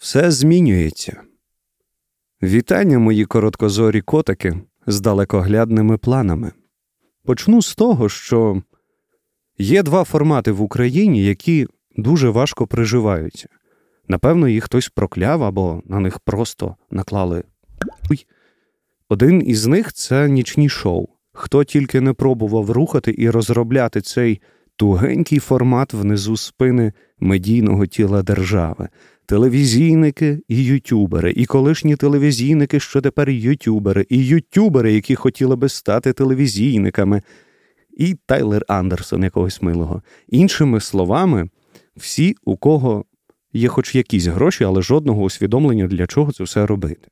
Все змінюється. Вітання, мої короткозорі котики з далекоглядними планами. Почну з того, що є два формати в Україні, які дуже важко приживаються. Напевно, їх хтось прокляв або на них просто наклали. Один із них це нічні шоу. Хто тільки не пробував рухати і розробляти цей тугенький формат внизу спини медійного тіла держави, телевізійники і ютюбери, і колишні телевізійники, що тепер ютюбери, і ютюбери, які хотіли би стати телевізійниками, і Тайлер Андерсон якогось милого. Іншими словами, всі, у кого є хоч якісь гроші, але жодного усвідомлення, для чого це все робити.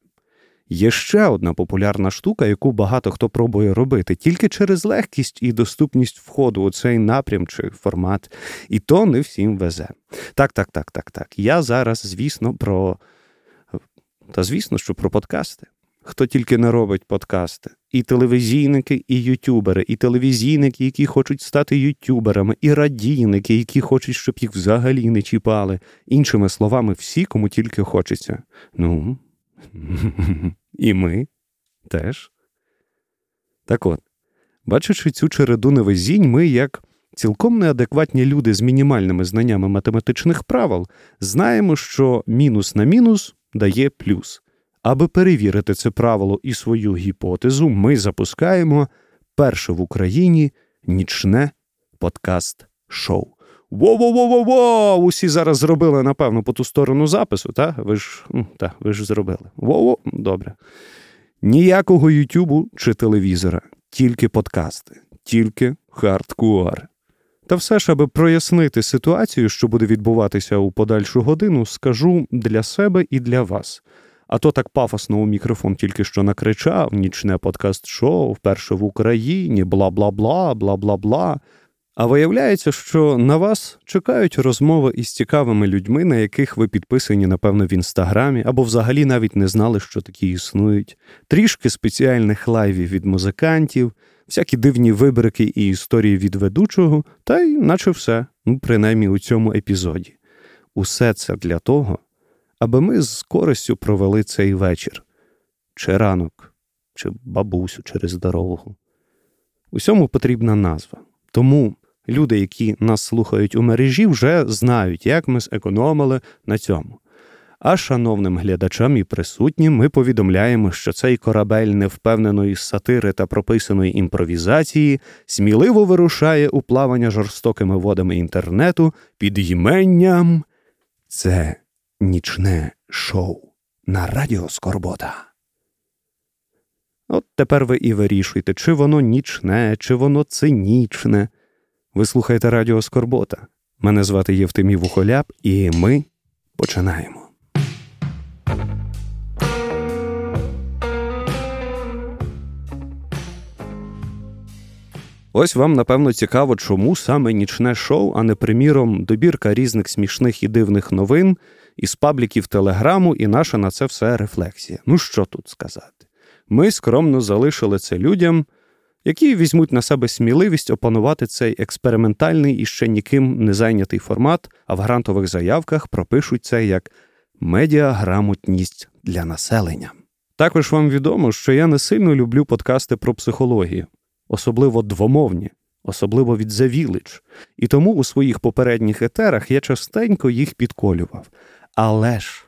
Є ще одна популярна штука, яку багато хто пробує робити, тільки через легкість і доступність входу у цей напрям чи формат, і то не всім везе. Так, так, так, так, так. Я зараз, звісно, про. Та звісно, що про подкасти. Хто тільки не робить подкасти, і телевізійники, і ютюбери, і телевізійники, які хочуть стати ютюберами, і радійники, які хочуть, щоб їх взагалі не чіпали. Іншими словами, всі, кому тільки хочеться. Ну, і ми теж. Так от, бачачи цю череду невезінь, ми, як цілком неадекватні люди з мінімальними знаннями математичних правил, знаємо, що мінус на мінус дає плюс. Аби перевірити це правило і свою гіпотезу, ми запускаємо перше в Україні нічне подкаст-шоу. Во-во-во-во-во! Усі зараз зробили, напевно, по ту сторону запису, так? Ви ж та, ви ж зробили. Во-во, добре. Ніякого Ютубу чи телевізора, тільки подкасти, тільки хардкор. Та все ж, аби прояснити ситуацію, що буде відбуватися у подальшу годину, скажу для себе і для вас. А то так пафосно у мікрофон тільки що накричав: нічне подкаст-шоу, вперше в Україні, бла бла бла, бла бла бла. А виявляється, що на вас чекають розмови із цікавими людьми, на яких ви підписані, напевно, в інстаграмі, або взагалі навіть не знали, що такі існують, трішки спеціальних лайвів від музикантів, всякі дивні вибрики і історії від ведучого, та й наче все, ну, принаймні у цьому епізоді. Усе це для того, аби ми з користю провели цей вечір, чи ранок, чи бабусю через дорогу. Усьому потрібна назва. Тому люди, які нас слухають у мережі, вже знають, як ми зекономили на цьому. А шановним глядачам і присутнім ми повідомляємо, що цей корабель невпевненої сатири та прописаної імпровізації сміливо вирушає у плавання жорстокими водами інтернету під іменням це нічне шоу на Радіо Скорбота. От тепер ви і вирішуйте, чи воно нічне, чи воно цинічне. Ви слухаєте Радіо Скорбота. Мене звати Євтимій Вухоляп, і ми починаємо. Ось вам, напевно, цікаво, чому саме нічне шоу, а не, приміром, добірка різних смішних і дивних новин із пабліків телеграму, і наша на це все рефлексія. Ну що тут сказати? Ми скромно залишили це людям які візьмуть на себе сміливість опанувати цей експериментальний і ще ніким не зайнятий формат, а в грантових заявках пропишуть це як медіаграмотність для населення. Також вам відомо, що я не сильно люблю подкасти про психологію, особливо двомовні, особливо від Завілич, і тому у своїх попередніх етерах я частенько їх підколював. Але ж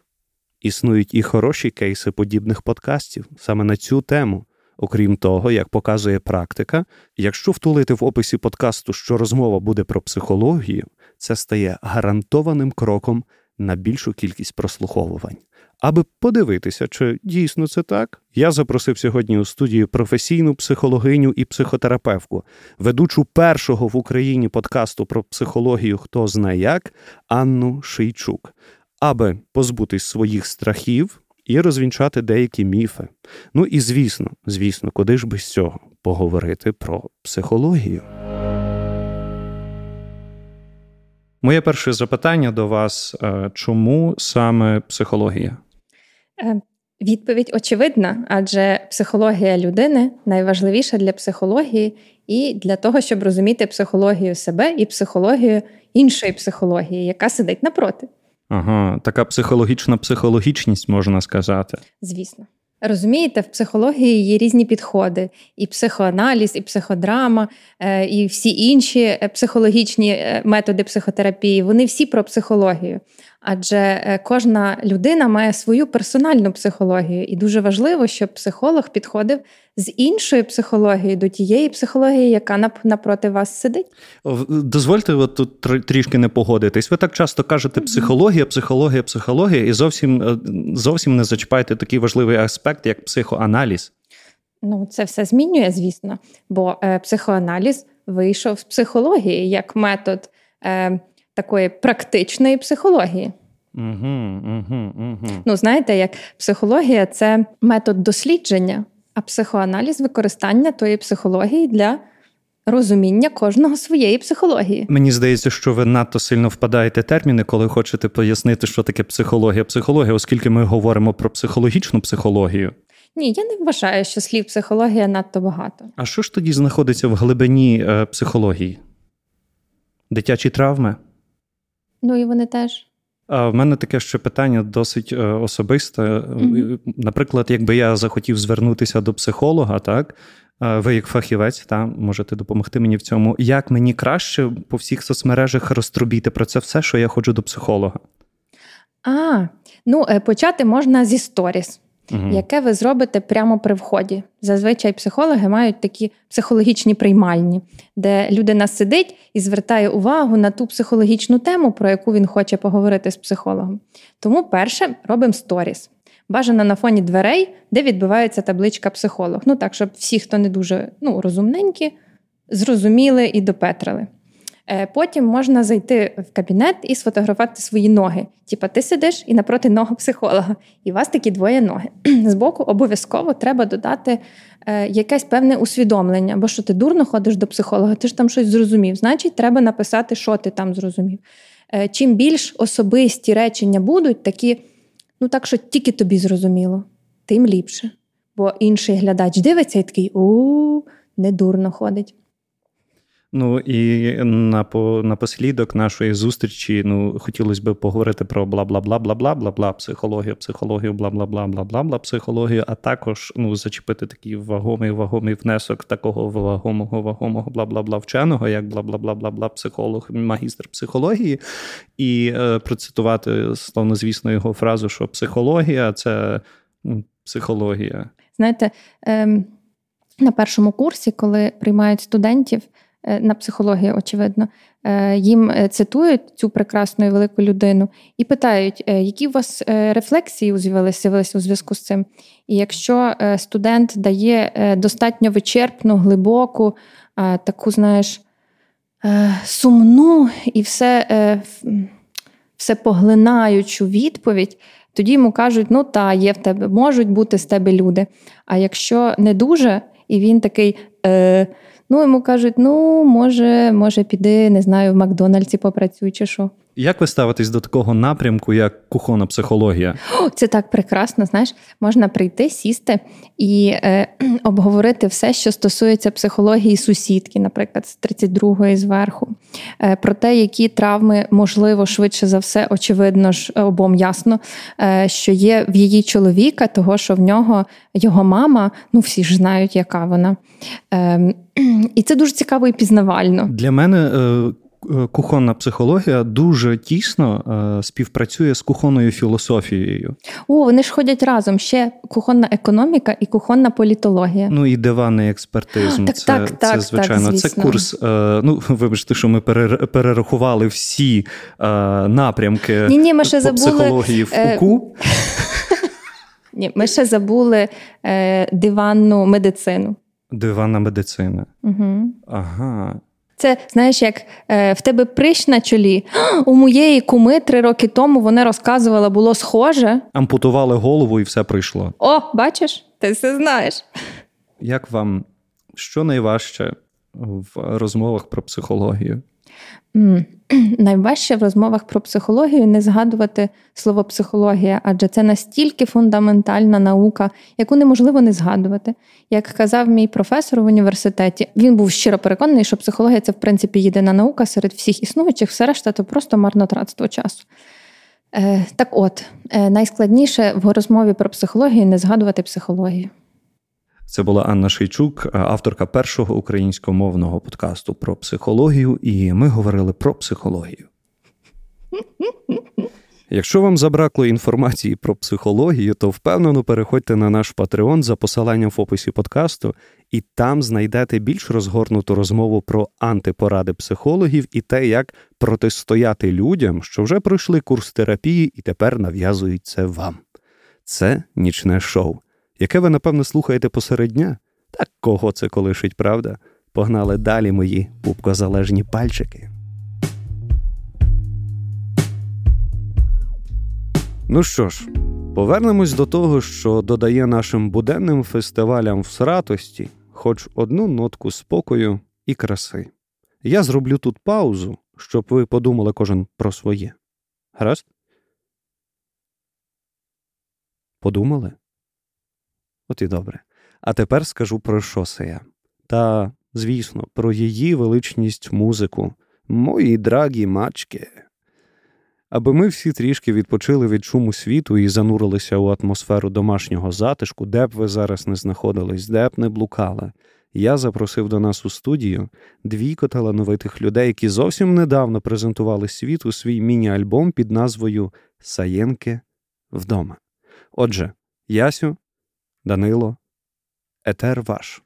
існують і хороші кейси подібних подкастів саме на цю тему. Окрім того, як показує практика, якщо втулити в описі подкасту, що розмова буде про психологію, це стає гарантованим кроком на більшу кількість прослуховувань. Аби подивитися, чи дійсно це так, я запросив сьогодні у студію професійну психологиню і психотерапевтку, ведучу першого в Україні подкасту про психологію Хто знає як Анну Шийчук, аби позбутись своїх страхів і розвінчати деякі міфи. Ну і звісно, звісно, куди ж без цього поговорити про психологію. Моє перше запитання до вас: е, чому саме психологія? Е, відповідь очевидна, адже психологія людини найважливіша для психології і для того, щоб розуміти психологію себе і психологію іншої психології, яка сидить напроти. Ага, така психологічна психологічність, можна сказати. Звісно. Розумієте, в психології є різні підходи: і психоаналіз, і психодрама, е, і всі інші е, психологічні е, методи психотерапії. Вони всі про психологію. Адже кожна людина має свою персональну психологію, і дуже важливо, щоб психолог підходив з іншою психологією до тієї психології, яка напроти вас сидить. Дозвольте от тут трішки не погодитись. Ви так часто кажете психологія, психологія, психологія, і зовсім е, зовсім не зачіпаєте такий важливий аспект, як психоаналіз. Ну, це все змінює, звісно, бо е, психоаналіз вийшов з психології як метод е, такої практичної психології. Угу, угу, угу. Ну, знаєте, як психологія це метод дослідження а психоаналіз використання тої психології для розуміння кожного своєї психології. Мені здається, що ви надто сильно впадаєте терміни, коли хочете пояснити, що таке психологія. Психологія, оскільки ми говоримо про психологічну психологію. Ні, я не вважаю, що слів психологія надто багато. А що ж тоді знаходиться в глибині е, психології? Дитячі травми? Ну і вони теж. В мене таке ще питання досить е, особисте. Mm-hmm. Наприклад, якби я захотів звернутися до психолога, так ви, як фахівець, та можете допомогти мені в цьому. Як мені краще по всіх соцмережах розтрубіти про це все, що я ходжу до психолога? А, ну е, почати можна зі сторіс угу. яке ви зробите прямо при вході. Зазвичай психологи мають такі психологічні приймальні, де людина сидить і звертає увагу на ту психологічну тему, про яку він хоче поговорити з психологом. Тому перше робимо сторіс. Бажано на фоні дверей, де відбувається табличка психолог. Ну так, щоб всі, хто не дуже ну, розумненькі, зрозуміли і допетрили. Е, потім можна зайти в кабінет і сфотографувати свої ноги. Типа, ти сидиш і напроти ногу психолога, і у вас такі двоє ноги. Збоку обов'язково треба додати е, якесь певне усвідомлення, бо що ти дурно ходиш до психолога, ти ж там щось зрозумів. Значить, треба написати, що ти там зрозумів. Е, чим більш особисті речення будуть, такі, ну так, що тільки тобі зрозуміло, тим ліпше. Бо інший глядач дивиться і такий у не дурно ходить. Ну і на по напослідок нашої зустрічі ну хотілося б поговорити про бла бла бла бла бла бла бла психологію, психологію, бла бла бла бла бла бла психологію, а також ну зачепити такий вагомий вагомий внесок такого вагомого вагомого бла бла бла вченого, як бла бла бла бла бла психолог, магістр психології, і е, процитувати словно звісно його фразу, що психологія це ну, психологія. Знаєте, ем, на першому курсі, коли приймають студентів. Е, на психології, очевидно, е, їм е, цитують цю прекрасну і велику людину і питають, які у вас рефлексії з'явилися у зв'язку з цим. І якщо студент дає достатньо вичерпну, глибоку, таку, знаєш, сумну і все, все поглинаючу відповідь. Тоді йому кажуть, ну та, є в тебе, можуть бути з тебе люди. А якщо не дуже, і він такий е, Ну, йому кажуть, ну, може, може, піди, не знаю, в Макдональдсі попрацюй чи що. Як ви ставитесь до такого напрямку, як кухонна психологія? Це так прекрасно. Знаєш, можна прийти, сісти і е, обговорити все, що стосується психології сусідки, наприклад, з 32-ї зверху, е, про те, які травми можливо швидше за все, очевидно ж, обом ясно, е, що є в її чоловіка, того що в нього його мама, ну всі ж знають, яка вона. Е, і це дуже цікаво і пізнавально. Для мене Е, кухонна психологія дуже тісно е, співпрацює з кухонною філософією. О, вони ж ходять разом. Ще кухонна економіка і кухонна політологія. Ну і диванний експертизм. Так, це, так, це так, звичайно. Так, це курс. Е, ну, вибачте, що ми перерахували всі напрямки ні, ні, ми ще по забули, психології в УКУ. Ні, ми ще забули диванну медицину. Диванна медицина. Угу. Ага. Це знаєш, як е, в тебе прищ на чолі. У моєї куми три роки тому вона розказувала, було схоже. Ампутували голову і все прийшло. О, бачиш, ти все знаєш. Як вам що найважче в розмовах про психологію? Найважче в розмовах про психологію не згадувати слово психологія, адже це настільки фундаментальна наука, яку неможливо не згадувати. Як казав мій професор в університеті, він був щиро переконаний, що психологія це в принципі єдина наука серед всіх існуючих, все решта то просто марнотратство часу. Е, Так от, е, найскладніше в розмові про психологію не згадувати психологію. Це була Анна Шейчук, авторка першого українськомовного подкасту про психологію, і ми говорили про психологію. Якщо вам забракло інформації про психологію, то впевнено переходьте на наш Patreon за посиланням в описі подкасту, і там знайдете більш розгорнуту розмову про антипоради психологів і те, як протистояти людям, що вже пройшли курс терапії і тепер нав'язують це вам. Це нічне шоу, яке ви, напевно, слухаєте посеред дня. Так кого це колишить, правда? Погнали далі мої пупкозалежні пальчики. Ну що ж, повернемось до того, що додає нашим буденним фестивалям в сратості хоч одну нотку спокою і краси. Я зроблю тут паузу, щоб ви подумали кожен про своє. Гаразд? Подумали? От і добре. А тепер скажу про шосея. Та, звісно, про її величність музику, мої драгі мачки аби ми всі трішки відпочили від шуму світу і занурилися у атмосферу домашнього затишку, де б ви зараз не знаходились, де б не блукали. Я запросив до нас у студію двійко талановитих людей, які зовсім недавно презентували світу свій міні-альбом під назвою Саєнки вдома. Отже, Ясю, Данило, Етер ваш.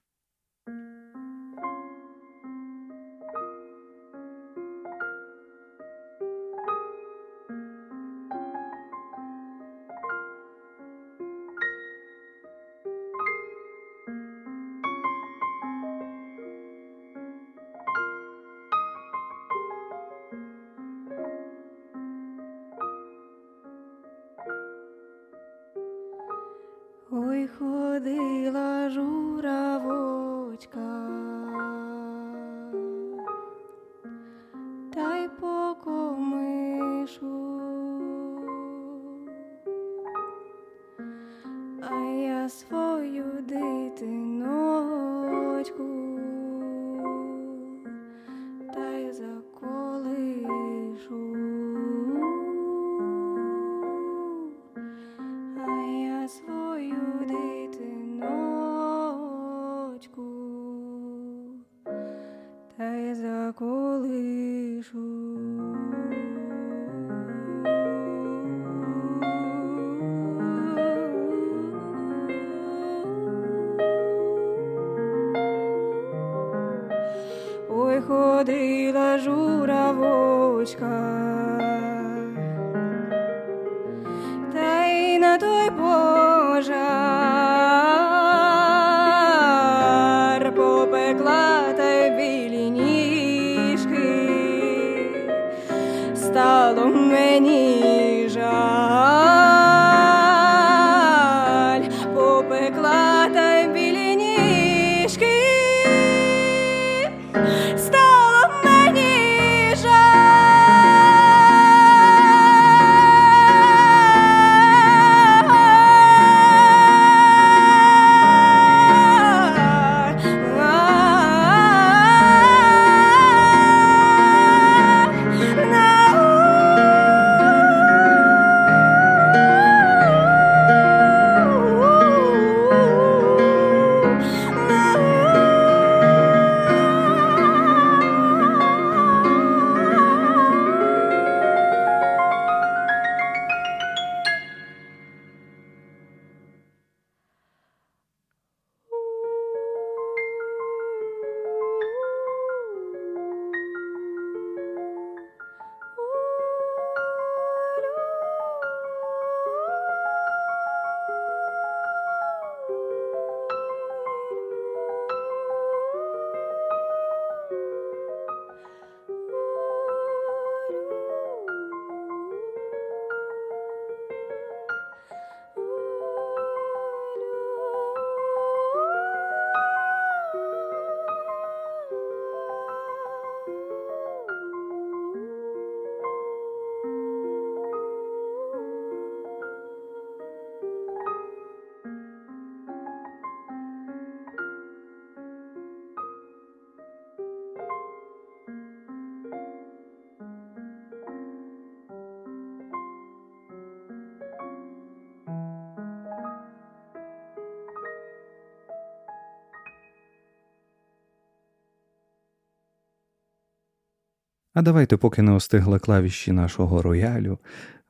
А давайте, поки не остигли клавіші нашого роялю,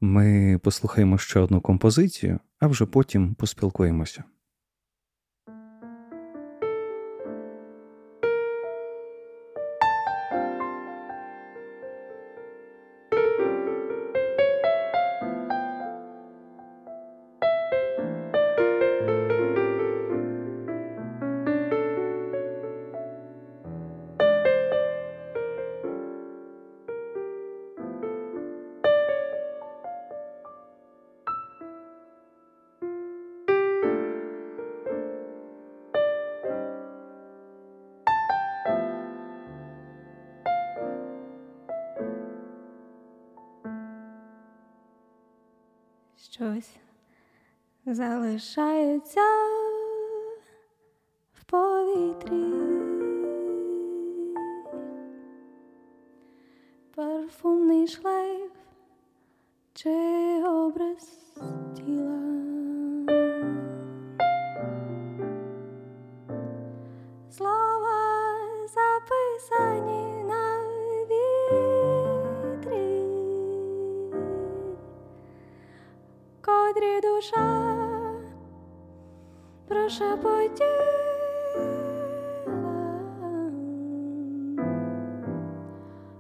ми послухаємо ще одну композицію, а вже потім поспілкуємося. Душа. Прошепотіла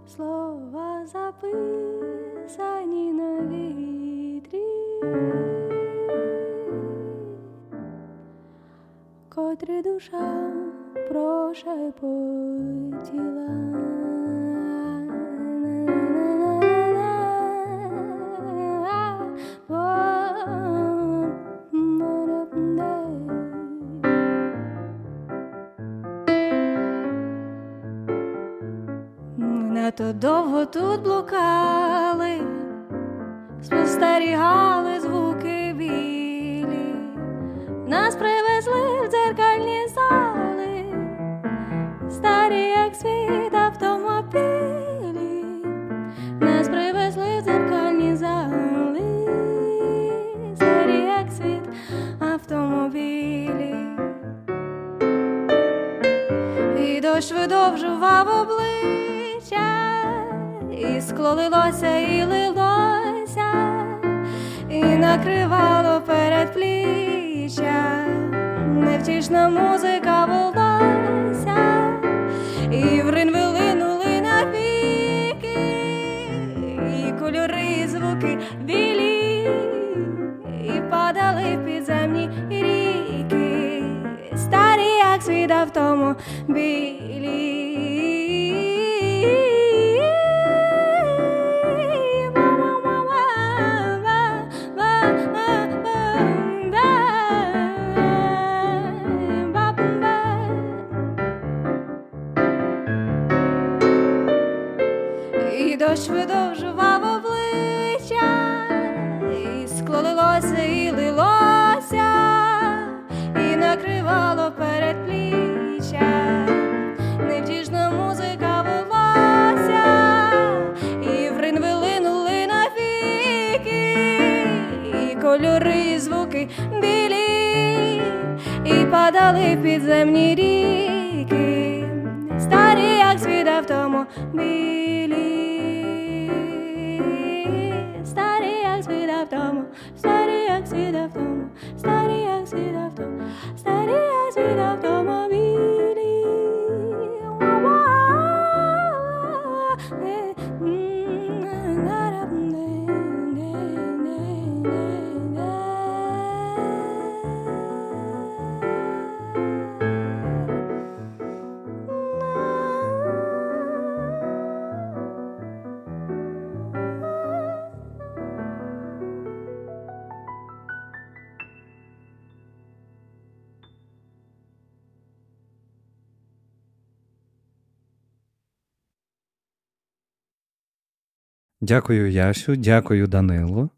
слова записані на вітрі, котрі душа прошепотіла. Надто довго тут блукали, спостерігали звуки білі, нас привезли в дзеркальні зали, старі, як світ автомобілі, нас привезли в дзеркальні зали, старі, як світ автомобілі, і дощ видовжував обличчя скло лилося, і лилося, і накривало передпліччя, невтішна музика волнася, і в рин вилинули навіки, і кольори, і звуки білі, і падали підземні ріки, старі, як світ автомобілі. Кольори, звуки білі, і падали підземні ріки, старі, як світ автомобілі, старі, як світ автомобілі, старі, як світ автомобілі, старі, як світ автомобілі, старі, як світ автомобілі. Дякую, Ясю, дякую, Данило.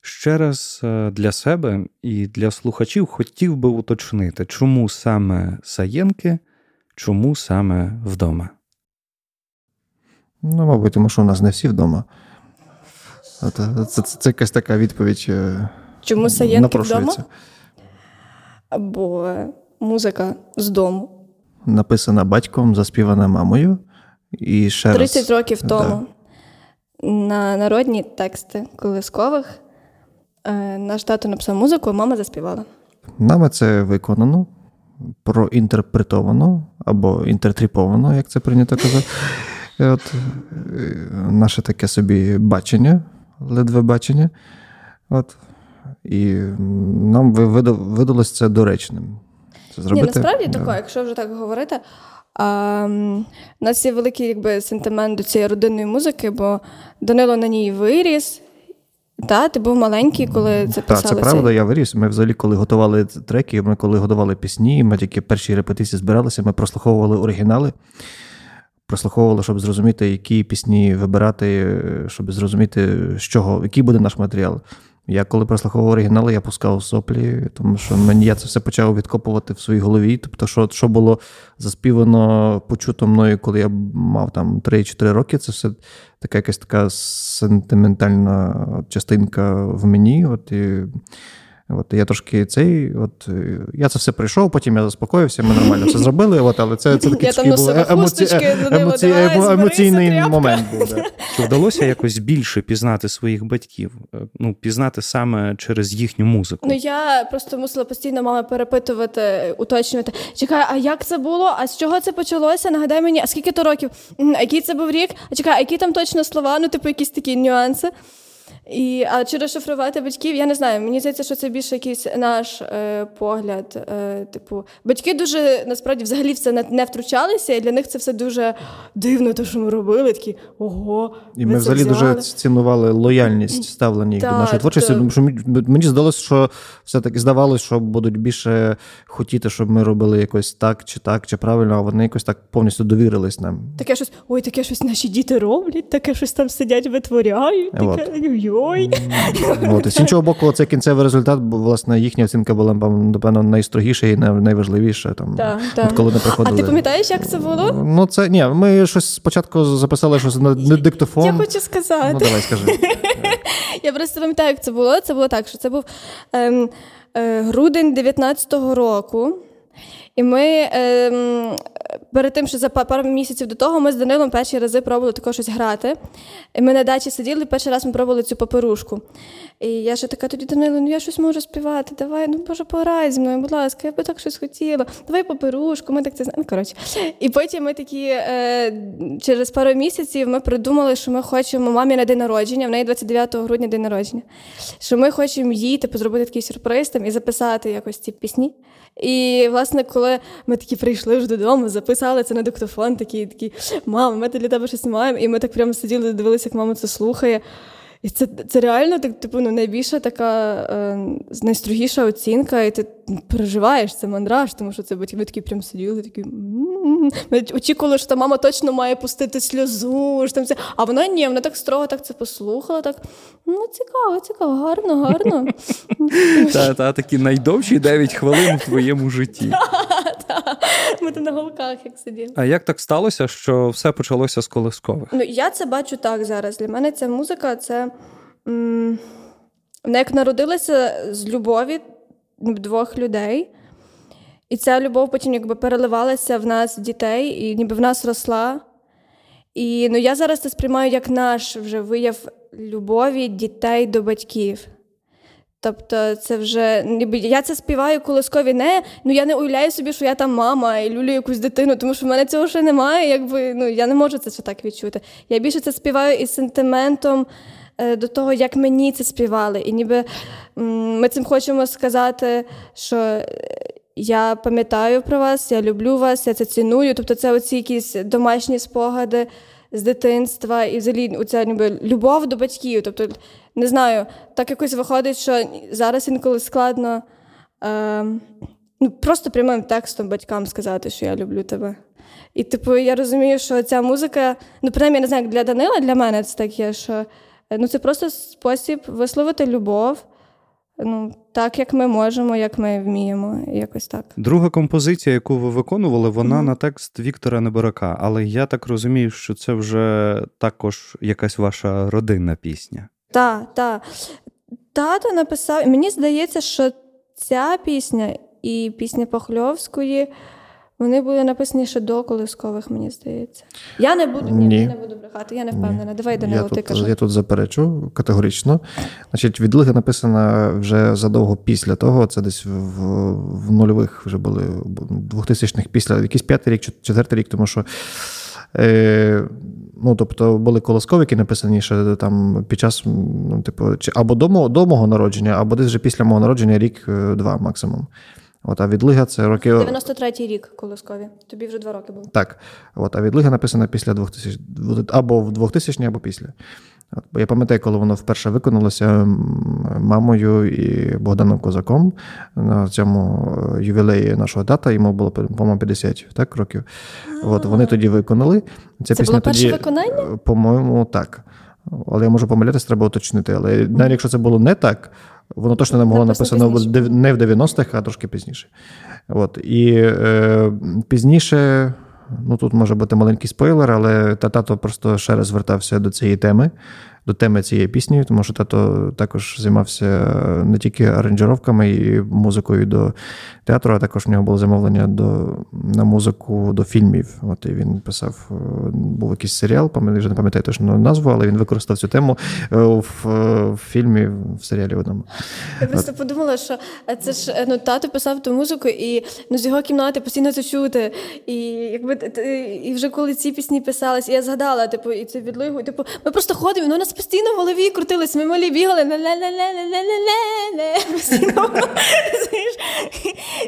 Ще раз е, для себе і для слухачів хотів би уточнити, чому саме Саєнки, чому саме вдома. Ну, мабуть, тому що у нас не всі вдома. Е, Це, це, це якась така відповідь. е, Чому Саєнки вдома? Бо музика з дому. Написана батьком, заспівана мамою. І ще 30 раз. років тому на народні тексти колискових е, наш тато написав музику, а мама заспівала. Нами це виконано, проінтерпретовано або інтертріповано, як це прийнято казати. От, е, наше таке собі бачення, ледве бачення. От. І нам ви- вида- видалось це доречним. Зробити. Ні, насправді Да. тако, якщо вже так говорити. А, у нас є великий якби, сентимент до цієї родинної музики, бо Данило на ній виріс. Та, ти був маленький, коли це Так, це правда, цей- я виріс. Ми взагалі, коли готували треки, ми коли готували пісні, ми тільки перші репетиції збиралися, ми прослуховували оригінали, прослуховували, щоб зрозуміти, які пісні вибирати, щоб зрозуміти, з чого, який буде наш матеріал. Я коли прослуховував оригінали, я пускав соплі, тому що мені я це все почав відкопувати в своїй голові. Тобто, що, що було заспівано, почуто мною, коли я мав там 3-4 роки, це все така якась така сентиментальна частинка в мені. От, і, от я трошки цей, от е, я це все пройшов, потім я заспокоївся, ми нормально все зробили. От, але це, це такий Я був емоці... хусточки, емоці... емоційний тряпка. момент був. Да. Чи вдалося якось більше пізнати своїх батьків? Е, Ну, пізнати саме через їхню музику? Ну я просто мусила постійно мами перепитувати, уточнювати. Чекай, а як це було? А з чого це почалося? Нагадай мені, а скільки то років? А який це був рік? А чекай, а які там точно слова? Ну, типу, якісь такі нюанси. І, а чи розшифрувати батьків, я не знаю. Мені здається, що це більше якийсь наш е, погляд. Е, типу, батьки дуже насправді взагалі в це не, не втручалися, і для них це все дуже дивно, те, що ми робили. Такі ого. І ми взагалі взяли». дуже цінували лояльність ставлення до нашої творчості. так. Тому що мені- здалося, що все-таки здавалося, що будуть більше хотіти, щоб ми робили якось так, чи так, чи правильно, а вони якось так повністю довірились нам. Таке щось, ой, таке щось наші діти роблять, таке щось там сидять, витворяють, Вот. Ой. От. З іншого боку, це кінцевий результат, бо власне їхня оцінка була напевно найстрогіша і найважливіша. Там, Так, от коли не А ти пам'ятаєш, як це було? Ну, це ні, ми щось спочатку записали щось на на диктофон. Я хочу сказати. Ну, давай, скажи. Я просто пам'ятаю, як це було. Це було так, що це був ем, е, грудень 19-го року. І ми ем, перед тим, що за пару місяців до того, ми з Данилом перші рази пробували також щось грати. І ми на дачі сиділи, перший раз ми пробували цю паперушку. І я ще така тоді Данило, ну я щось можу співати. Давай, ну боже, пограй зі мною, будь ласка, я би так щось хотіла. Давай паперушку, ми так це знаємо. Ну, коротше. І потім ми такі е, через пару місяців ми придумали, що ми хочемо мамі на день народження, в неї 29 грудня день народження. Що ми хочемо їй типу, зробити такий сюрприз там, і записати якось ці пісні. І, власне, коли ми такі прийшли вже додому, записали це на диктофон, такі, такі мама, ми для тебе щось маємо. І ми так прямо сиділи, дивилися, як мама це слухає. І це, це реально так, типу, ну, найбільша така е, найстрогіша оцінка, і ти переживаєш це мандраж, тому що це батьки такі прям сиділи, такі. Очікували, що та мама точно має пустити сльозу. Що там це. А вона ні, вона так строго так це послухала. Так ну цікаво, цікаво, гарно, гарно. Та, та такі найдовші 9 хвилин в твоєму житті. Ми там на голках як сиділи. А як так сталося, що все почалося з колискових? Ну, я це бачу так зараз. Для мене ця музика це вона як народилася з любові двох людей. І ця любов потім якби переливалася в нас дітей, і ніби в нас росла. І ну, я зараз це сприймаю як наш вже вияв любові дітей до батьків. Тобто, це вже ніби я це співаю колискові не. Ну я не уявляю собі, що я там мама і люблю якусь дитину, тому що в мене цього ще немає. Якби ну я не можу це ще так відчути. Я більше це співаю із сентиментом до того, як мені це співали. І ніби ми цим хочемо сказати, що е, я пам'ятаю про вас, я люблю вас, я це ціную. Тобто, це оці якісь домашні спогади з дитинства і взагалі оця ніби любов до батьків. Тобто, не знаю, так якось виходить, що зараз інколи складно е, ну, просто прямим текстом батькам сказати, що я люблю тебе. І, типу, я розумію, що ця музика, ну, принаймні, я не знаю, для Данила, для мене це так є, що е, ну, це просто спосіб висловити любов. Ну, так, як ми можемо, як ми вміємо, якось так. Друга композиція, яку ви виконували, вона на текст Віктора Неборака. Але я так розумію, що це вже також якась ваша родинна пісня. Так, так. Тато написав, мені здається, що ця пісня і пісня Похльовської, Вони були написані ще до колискових, мені здається. Я не буду, ні, Ні. я не буду брехати, я не впевнена. Давай, Я Данило, ти тут, кажи. я тут заперечу категорично. Значить, відлига написана вже задовго після того. Це десь в, в нульових вже були 2000-х після якийсь п'ятий рік, четвертий рік, тому що. Е, ну, тобто були колоскові, які написані ще там під час, ну, типу, чи або до мого, до мого народження, або десь вже після мого народження рік-два максимум. От, а відлига це роки. 93-й рік колискові. Тобі вже два роки було. Так. От, а відлига написана після 2000, або в 2000 або після. От, бо я пам'ятаю, коли воно вперше виконалося мамою і Богданом Козаком на цьому е, ювілеї нашого тата, йому було, по-моєму, 50 так, років. От, вони тоді виконали. Ця Це пісня було перше тоді, виконання? е, По-моєму, так. Але я можу помилятися, треба уточнити. Але навіть якщо це було не так, воно точно не могло Написано написано пізніше. не в 90-х, а трошки пізніше. От. І е, пізніше, ну тут може бути маленький спойлер, але та- тато просто ще раз звертався до цієї теми, до теми цієї пісні, тому що тато також займався не тільки аранжировками і музикою до театру, а також в нього було замовлення до, на музику до фільмів. От і він писав, е, був якийсь серіал, пам'ятаю, вже не пам'ятаю точно назву, але він використав цю тему е, в, е, в фільмі, в серіалі одному. Я просто подумала, що е, це ж е, ну, тато писав ту музику, і ну, з його кімнати постійно це чути. І якби і вже коли ці пісні писались, і я згадала, типу, і це відлигу. і, Типу, ми просто ходимо, воно у нас постійно в голові крутились, ми малі бігали.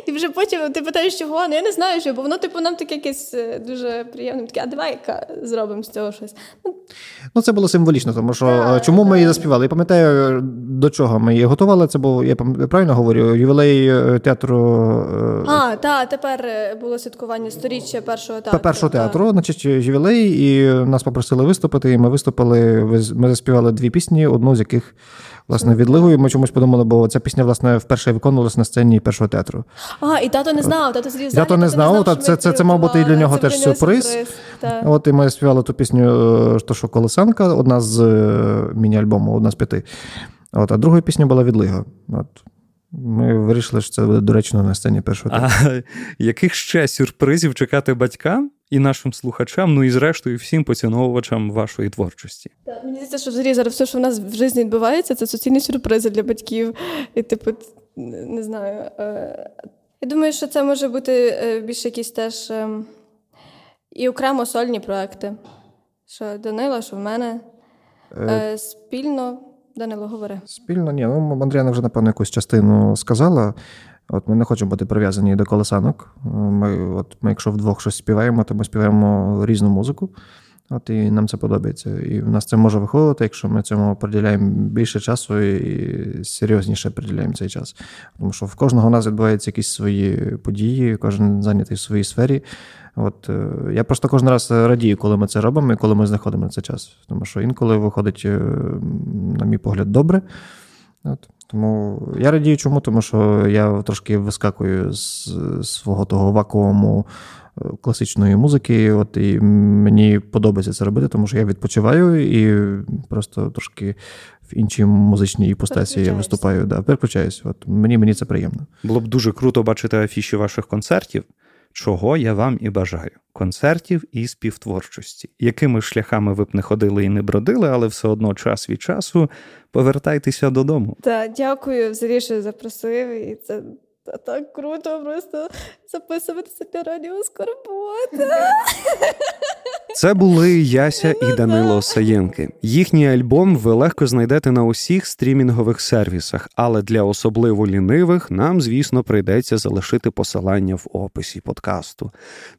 І вже потім ти питаєш, чого? Ну я не знаю, що, бо воно типу нам таке якесь е, дуже приємне. Таке, а давай зробимо з цього щось. Ну, ну, це було символічно, тому що е, чому ми її заспівали? Я пам'ятаю, е, до чого ми її готували. Це був, я правильно говорю, ювілей театру. А, так, тепер було святкування сторіччя першого театру. Першого театру, значить, ювілей, і нас попросили виступити, і ми виступили. Ми заспівали дві пісні, одну з яких. Власне, відлигою ми чомусь подумали, бо ця пісня, власне, вперше виконувалася на сцені першого театру. А, і тато не знав, тато сидів залі, Тато не знав, та це- це- це, мав бути і для нього теж сюрприз. та. От і ми співали ту пісню е, «То, що Колесенка, одна з е, міні-альбому, одна з п'яти. От, а друга пісня була відлига. От. Ми вирішили, що це буде доречно на сцені першого. А яких ще сюрпризів чекати батькам і нашим слухачам, ну і зрештою всім поціновувачам вашої творчості? Та, Мені здається, що взагалі зараз все, що в нас в житті відбувається, це суцільні сюрпризи для батьків. І, типу, не не знаю. е, Я думаю, що це може бути е, більше якісь теж ем, і окремо сольні проекти. Що Данила, що в мене. Е, Спільно. Данило, говори. Спільно, ні, ну Андріана вже, напевно, якусь частину сказала. От ми не хочемо бути прив'язані до колесанок. Ми, от, ми, якщо вдвох щось співаємо, то ми співаємо різну музику. От і нам це подобається. І в нас це може виходити, якщо ми цьому приділяємо більше часу і серйозніше приділяємо цей час. Тому що в кожного у нас відбуваються якісь свої події, кожен зайнятий в своїй сфері. От е, я просто кожен раз радію, коли ми це робимо і коли ми знаходимо на це час. Тому що інколи виходить, е, на мій погляд, добре. От. Тому я радію чому, тому що я трошки вискакую з свого того вакууму е, класичної музики. От, і мені подобається це робити, тому що я відпочиваю і просто трошки в іншій музичній іпостасі я виступаю. Да, переключаюсь. От, мені, мені це приємно. Було б дуже круто бачити афіші ваших концертів, чого я вам і бажаю: концертів і співтворчості. Якими шляхами ви б не ходили і не бродили, але все одно час від часу повертайтеся додому. Та дякую взагалі, що запросив. І це та- так круто просто записуватися для радіо Скорбота. Це були Яся і Данило Саєнки. Їхній альбом ви легко знайдете на усіх стрімінгових сервісах, але для особливо лінивих нам, звісно, прийдеться залишити посилання в описі подкасту.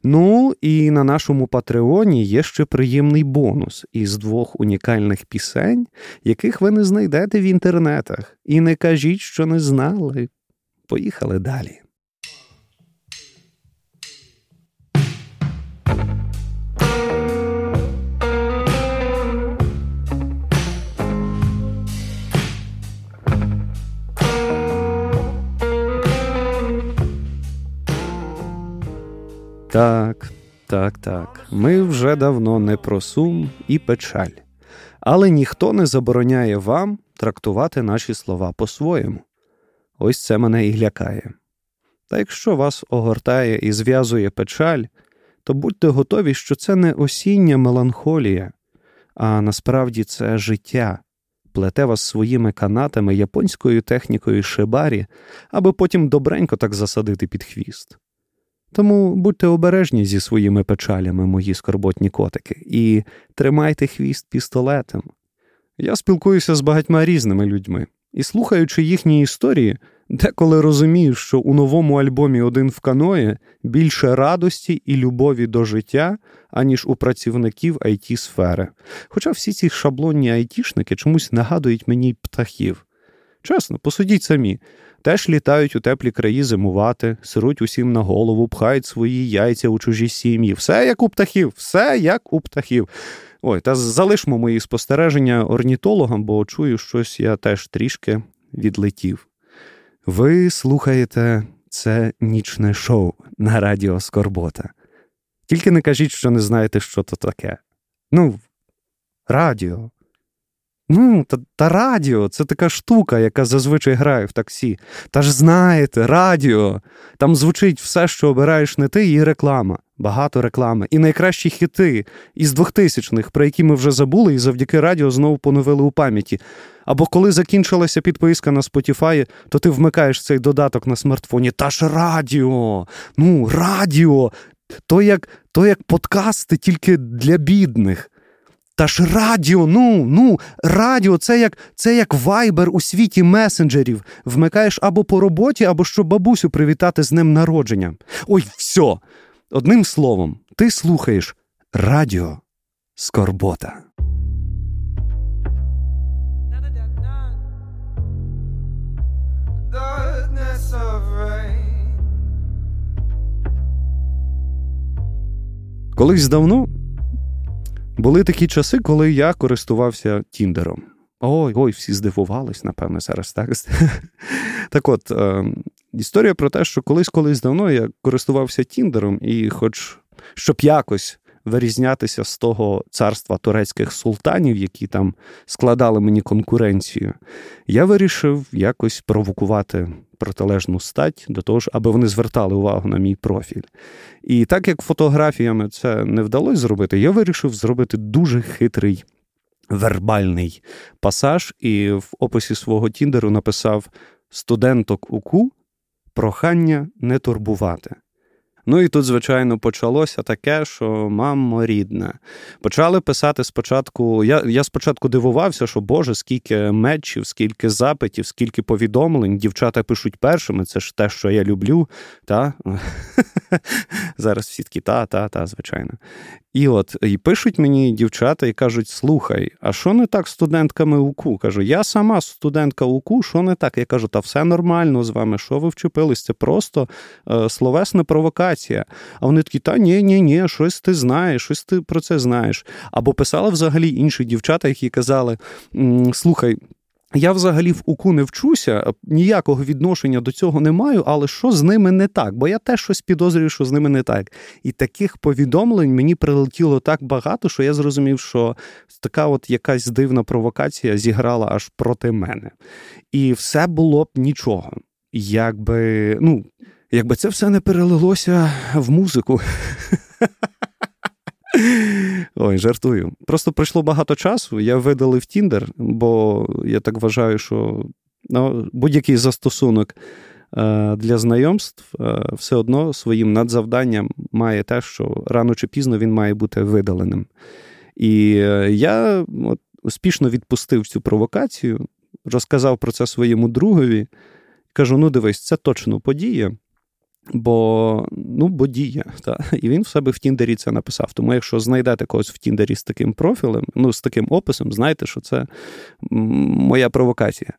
Ну і на нашому Патреоні є ще приємний бонус із двох унікальних пісень, яких ви не знайдете в інтернетах. І не кажіть, що не знали. Поїхали далі. Так, так, так. Ми вже давно не про сум і печаль. Але ніхто не забороняє вам трактувати наші слова по-своєму. Ось це мене і лякає. Та якщо вас огортає і зв'язує печаль, то будьте готові, що це не осіння меланхолія, а насправді це життя, плете вас своїми канатами японською технікою шибарі, аби потім добренько так засадити під хвіст. Тому будьте обережні зі своїми печалями, мої скорботні котики, і тримайте хвіст пістолетом. Я спілкуюся з багатьма різними людьми, і, слухаючи їхні історії, деколи розумію, що у новому альбомі Один в каної більше радості і любові до життя, аніж у працівників it сфери. Хоча всі ці шаблонні айтішники чомусь нагадують мені птахів. Чесно, посудіть самі. Теж літають у теплі краї зимувати, сируть усім на голову, пхають свої яйця у чужі сім'ї. Все як у птахів, все як у птахів. Ой, та залишмо мої спостереження орнітологам, бо чую, щось я теж трішки відлетів. Ви слухаєте це нічне шоу на радіо Скорбота. Тільки не кажіть, що не знаєте, що то таке. Ну, радіо. Ну, та, та радіо це така штука, яка зазвичай грає в таксі. Та ж знаєте, радіо. Там звучить все, що обираєш не ти, і реклама. Багато реклами. І найкращі хіти із 2000-х, про які ми вже забули, і завдяки радіо знову поновили у пам'яті. Або коли закінчилася підписка на Spotify, то ти вмикаєш цей додаток на смартфоні. Та ж радіо! Ну, радіо! То як, то як подкасти тільки для бідних. Та ж радіо, ну, ну, радіо, це як це як вайбер у світі месенджерів. Вмикаєш або по роботі, або щоб бабусю привітати з ним народження. Ой, все. Одним словом, ти слухаєш радіо Скорбота. Колись давно були такі часи, коли я користувався Тіндером. Ой, ой, всі здивувались, напевно, зараз так. Так от, е, історія про те, що колись-колись давно я користувався Тіндером, і, хоч щоб якось вирізнятися з того царства турецьких султанів, які там складали мені конкуренцію, я вирішив якось провокувати протилежну стать до того аби вони звертали увагу на мій профіль. І так як фотографіями це не вдалося зробити, я вирішив зробити дуже хитрий вербальний пасаж, і в описі свого Тіндеру написав студенток УКУ прохання не турбувати. Ну і тут, звичайно, почалося таке, що мамо рідна. Почали писати спочатку. Я я спочатку дивувався, що Боже, скільки метчів, скільки запитів, скільки повідомлень. Дівчата пишуть першими, це ж те, що я люблю. Та? Зараз всі такі та, та, та, звичайно. І от і пишуть мені дівчата і кажуть: слухай, а що не так з студентками УКУ? Кажу, я сама студентка УКУ, що не так? Я кажу, та все нормально з вами, що ви вчепились? Це просто е, словесна провокація. А вони такі, та ні, ні, ні, щось ти знаєш, щось ти про це знаєш. Або писали взагалі інші дівчата, які казали: слухай. Я взагалі в УКУ не вчуся, ніякого відношення до цього не маю, але що з ними не так? Бо я теж щось підозрюю, що з ними не так. І таких повідомлень мені прилетіло так багато, що я зрозумів, що така от якась дивна провокація зіграла аж проти мене. І все було б нічого. Якби, ну, якби це все не перелилося в музику. Ой, жартую. Просто пройшло багато часу. Я видалив Тіндер, бо я так вважаю, що ну, будь-який застосунок е, для знайомств е, все одно своїм надзавданням має те, що рано чи пізно він має бути видаленим. І е, я от, успішно відпустив цю провокацію, розказав про це своєму другові. Кажу: ну, дивись, це точно подія. Бо ну, бо діє. Та? І він в себе в Тіндері це написав. Тому, якщо знайдете когось в Тіндері з таким профілем, ну, з таким описом, знайте, що це моя провокація.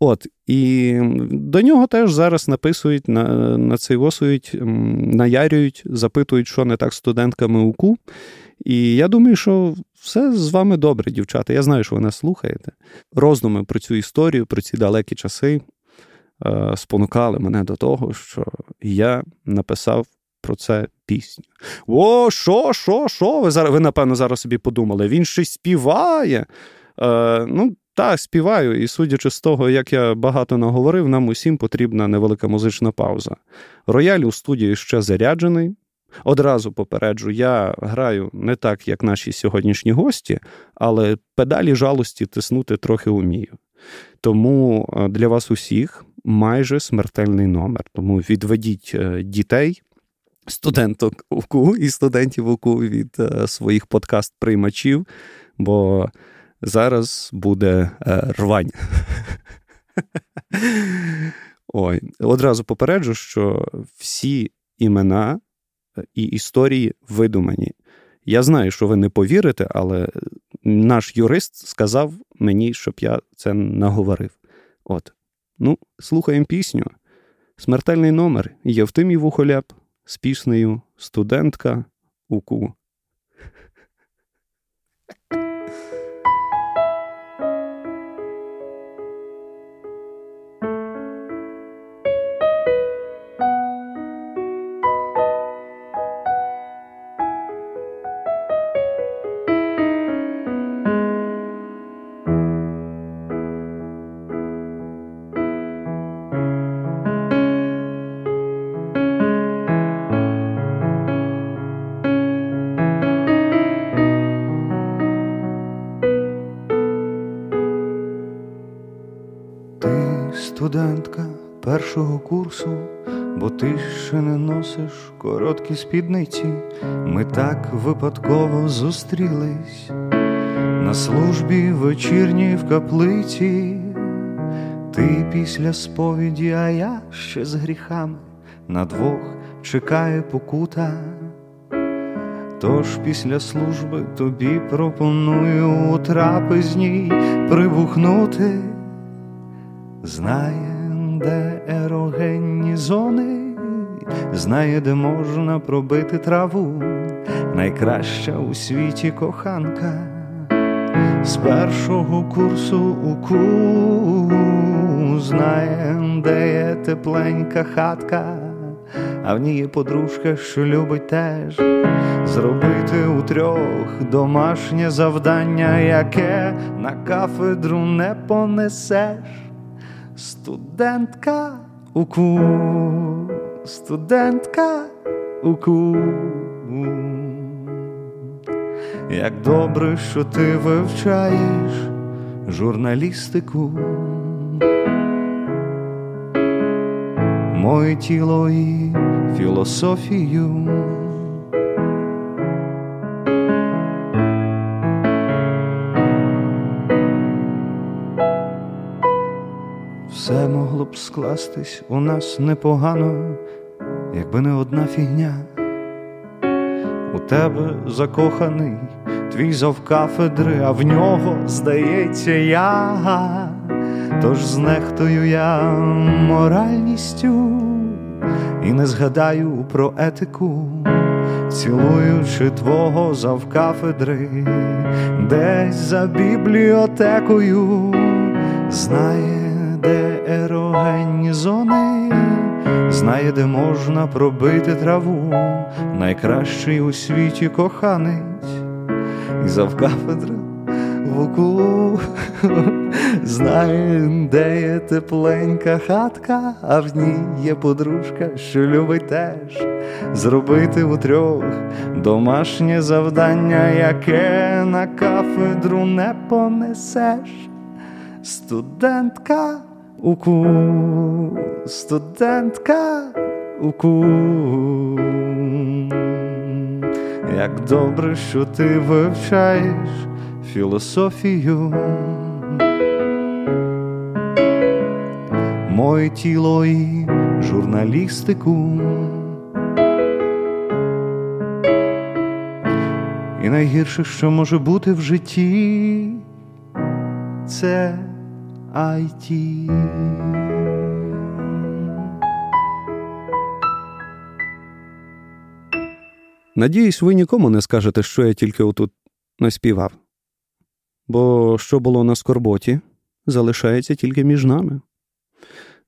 От, і до нього теж зараз написують, на, нацейвосують, наярюють, запитують, що не так студентками УКУ. І я думаю, що все з вами добре, дівчата. Я знаю, що ви нас слухаєте. Роздуми про цю історію, про ці далекі часи. Е, спонукали мене до того, що я написав про це пісню. О, що, що, що? Ви зараз, ви, напевно, зараз собі подумали, він щось співає. Е, Ну, Так, співаю, і судячи з того, як я багато наговорив, нам усім потрібна невелика музична пауза. Рояль у студії ще заряджений. Одразу попереджу, я граю не так, як наші сьогоднішні гості, але педалі жалості тиснути трохи умію. Тому е, для вас усіх майже смертельний номер. Тому відведіть е, дітей, студенток УКУ і студентів УКУ від е, своїх подкаст-приймачів, бо зараз буде рвань. Ой, одразу попереджу, що всі імена і історії видумані. Я знаю, що ви не повірите, але наш юрист сказав мені, щоб я це наговорив. От. Ну, слухаємо пісню. Смертельний номер Євтимів Вухоляп з піснею Студентка УКУ. Короткі спідниці. Ми так випадково зустрілись на службі вечірній в каплиці. Ти після сповіді, а я ще з гріхами на двох чекає покута. Тож після служби тобі пропоную у трапезній прибухнути знає, де ерогенні зони, знає, де можна пробити траву, найкраща у світі коханка, з першого курсу уку знає, де є тепленька хатка, а в ній є подружка, що любить теж. Зробити у трьох домашнє завдання, яке на кафедру не понесеш. Студентка уку, студентка уку. Як добре, що ти вивчаєш журналістику, моє тіло і філософію. Все могло б скластись у нас непогано, якби не одна фігня. У тебе закоханий твій завкафедри, а в нього, здається, я, тож знехтую я моральністю і не згадаю про етику, цілуючи твого завкафедри, десь за бібліотекою знає де ерогенні зони, знає, де можна пробити траву, найкращий у світі коханець, і завкафедра в оку знає, де є тепленька хатка, а в ній є подружка, що любить теж зробити у трьох. Домашнє завдання, яке на кафедру не понесеш. Студентка уку, студентка уку, як добре, що ти вивчаєш філософію, моє тіло і журналістику. І найгірше, що може бути в житті, це IT. Надіюсь, ви нікому не скажете, що я тільки отут наспівав. Бо що було на скорботі, залишається тільки між нами.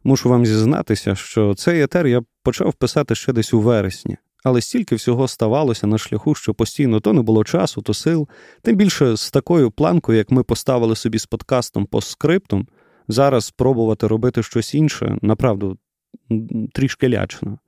Мушу вам зізнатися, що цей етер я почав писати ще десь у вересні, Але стільки всього ставалося на шляху, що постійно то не було часу, то сил. Тим більше з такою планкою, як ми поставили собі з подкастом по скриптум, зараз спробувати робити щось інше, направду, трішки лячно.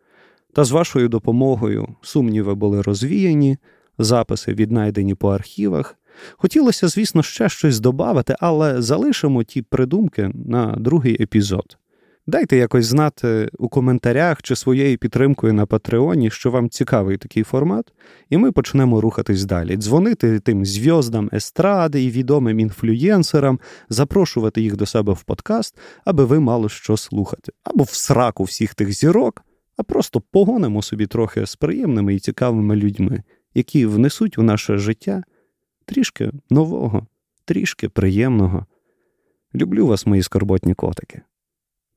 Та з вашою допомогою сумніви були розвіяні, записи віднайдені по архівах. Хотілося, звісно, ще щось додати, але залишимо ті придумки на другий епізод. Дайте якось знати у коментарях чи своєю підтримкою на Патреоні, що вам цікавий такий формат, і ми почнемо рухатись далі. Дзвонити тим зв'яздам естради і відомим інфлюєнсерам, запрошувати їх до себе в подкаст, аби ви мали що слухати, або в сраку всіх тих зірок, а просто погонимо собі трохи з приємними і цікавими людьми, які внесуть у наше життя трішки нового, трішки приємного. Люблю вас, мої скорботні котики.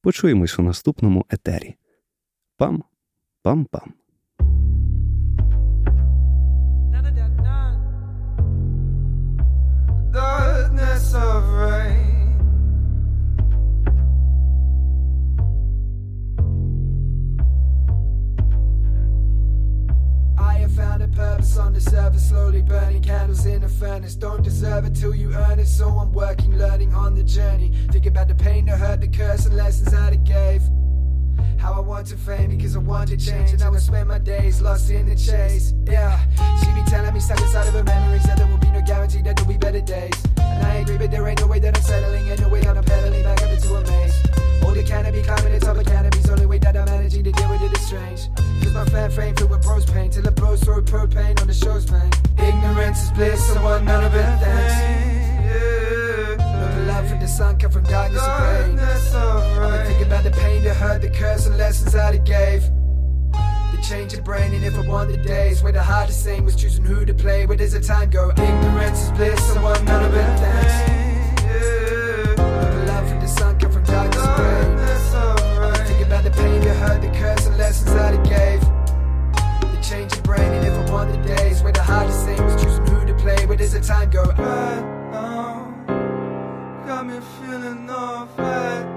Почуємось у наступному етері. Пам, пам-пам. Darkness of rain. Found a purpose on slowly burning candles in a furnace. Don't deserve it till you earn it, so I'm working, learning on the journey. Think about the pain, the hurt, the curse, and lessons that it gave. How I want to fame because I want to change, and I would spend my days lost in the chase. Yeah, she be telling me stuck inside of her memories that there will be no guarantee that there'll be better days. And I agree, but there ain't no way that I'm settling, And no way that I'm pedaling back up into a maze. Older canopy, climbing the top of canopies, only way that I'm managing to deal with it is strange. Cause my fan frame filled with bros pain, till it blows through propane on the show's pain. Ignorance is bliss, I want none of it, thanks. Know the love from the sun come from darkness and pain. I've been thinking about the pain, the hurt, the curse, and lessons that it gave. The change of brain, and if I want the days where the hardest thing was choosing who to play, where does the time go? Ignorance is bliss, I want none of it, thanks. The curse, and lessons that it gave. The change of brain, and I want the days where the hardest thing was choosing who to play, where does the time go? Right now, got me feeling off right